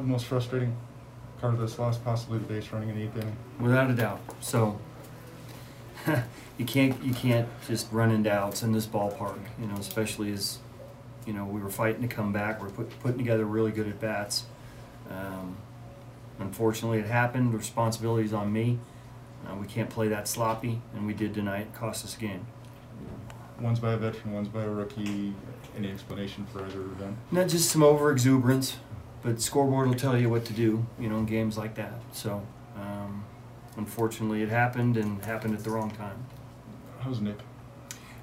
The most frustrating part of this loss, possibly the base running in eighth inning. Without a doubt. So you can't you can't just run into outs in this ballpark, you know, especially as you know we were fighting to come back. We're put, putting together really good at bats. Um, unfortunately, it happened. The responsibility is on me. Uh, we can't play that sloppy, and we did tonight. It cost us a game. One's by a veteran, one's by a rookie. Any explanation for either of them? Not just some over exuberance, but scoreboard will tell you what to do, you know, in games like that. So, um, unfortunately, it happened and happened at the wrong time. How's Nick?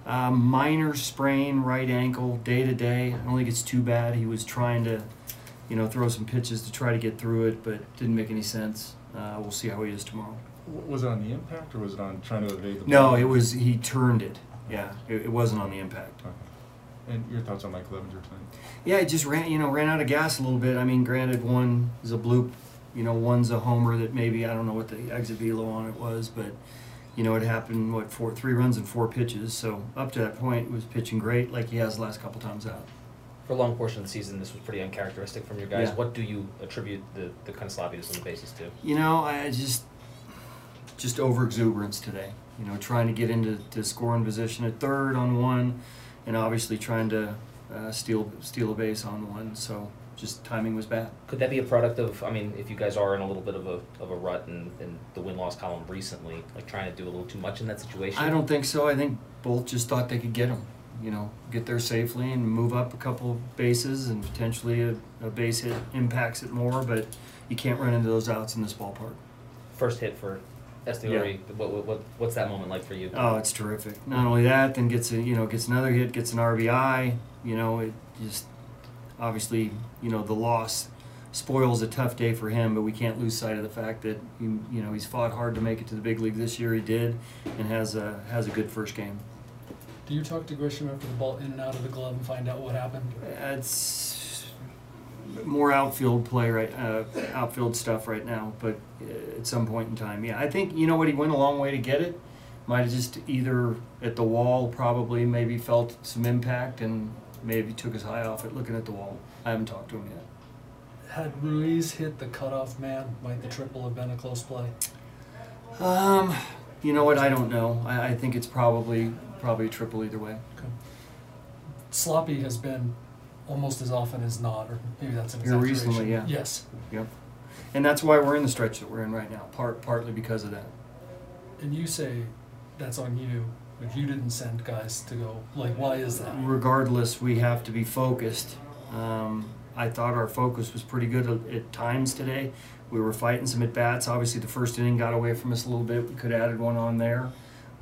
Um, minor sprain, right ankle, day to day. I don't think it's too bad. He was trying to, you know, throw some pitches to try to get through it, but didn't make any sense. Uh, we'll see how he is tomorrow. Was it on the impact or was it on trying to evade the Ball? No, it was he turned it. Yeah, it, it wasn't on the impact. Okay. And your thoughts on Mike Clevinger tonight? Yeah, it just ran, you know, ran out of gas a little bit. I mean, granted, one is a bloop, you know, one's a homer that maybe I don't know what the exit velo on it was, but you know, it happened what four, three runs and four pitches. So up to that point, it was pitching great, like he has the last couple times out. For a long portion of the season, this was pretty uncharacteristic from your guys. Yeah. What do you attribute the, the kind of sloppiness on the bases to? You know, I just just over exuberance today. You know, trying to get into to scoring position at third on one, and obviously trying to uh, steal steal a base on one. So just timing was bad. Could that be a product of, I mean, if you guys are in a little bit of a, of a rut in, in the win loss column recently, like trying to do a little too much in that situation? I don't think so. I think both just thought they could get him. You know, get there safely and move up a couple bases, and potentially a, a base hit impacts it more. But you can't run into those outs in this ballpark. First hit for Esteury, what, what, what, what's that moment like for you? Oh, it's terrific. Not only that, then gets a you know gets another hit, gets an RBI. You know, it just obviously you know the loss spoils a tough day for him, but we can't lose sight of the fact that he, you know he's fought hard to make it to the big league this year. He did, and has a has a good first game. Do you talk to Grisham after the ball in and out of the glove and find out what happened? It's more outfield play right, uh, outfield stuff right now. But uh, at some point in time, yeah, I think you know what he went a long way to get it. Might have just either at the wall, probably maybe felt some impact and maybe took his eye off it looking at the wall. I haven't talked to him yet. Had Ruiz hit the cutoff man, might the triple have been a close play? Um, you know what? I don't know. I, I think it's probably probably a triple either way. Okay. Sloppy has been almost as often as not, or maybe that's an Here exaggeration. recently, yeah. Yes. Yep. And that's why we're in the stretch that we're in right now. Part partly because of that. And you say that's on you, but you didn't send guys to go. Like, why is that? regardless, we have to be focused. Um, I thought our focus was pretty good at, at times today. We were fighting some at bats. Obviously, the first inning got away from us a little bit. We could have added one on there,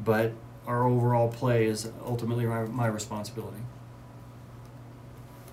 but our overall play is ultimately my, my responsibility.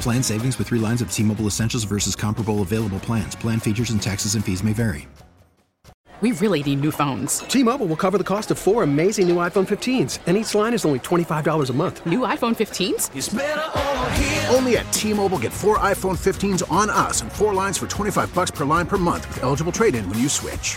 Plan savings with three lines of T Mobile Essentials versus comparable available plans. Plan features and taxes and fees may vary. We really need new phones. T-Mobile will cover the cost of four amazing new iPhone 15s, and each line is only $25 a month. New iPhone 15s? Only at T-Mobile get four iPhone 15s on us and four lines for 25 bucks per line per month with eligible trade-in when you switch.